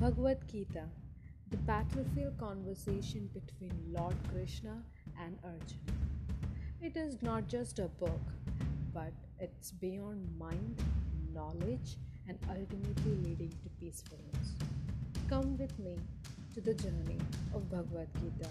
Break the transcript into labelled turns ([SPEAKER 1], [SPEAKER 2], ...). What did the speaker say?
[SPEAKER 1] Bhagavad Gita, the battlefield conversation between Lord Krishna and Arjuna. It is not just a book, but it's beyond mind, knowledge, and ultimately leading to peacefulness. Come with me to the journey of Bhagavad Gita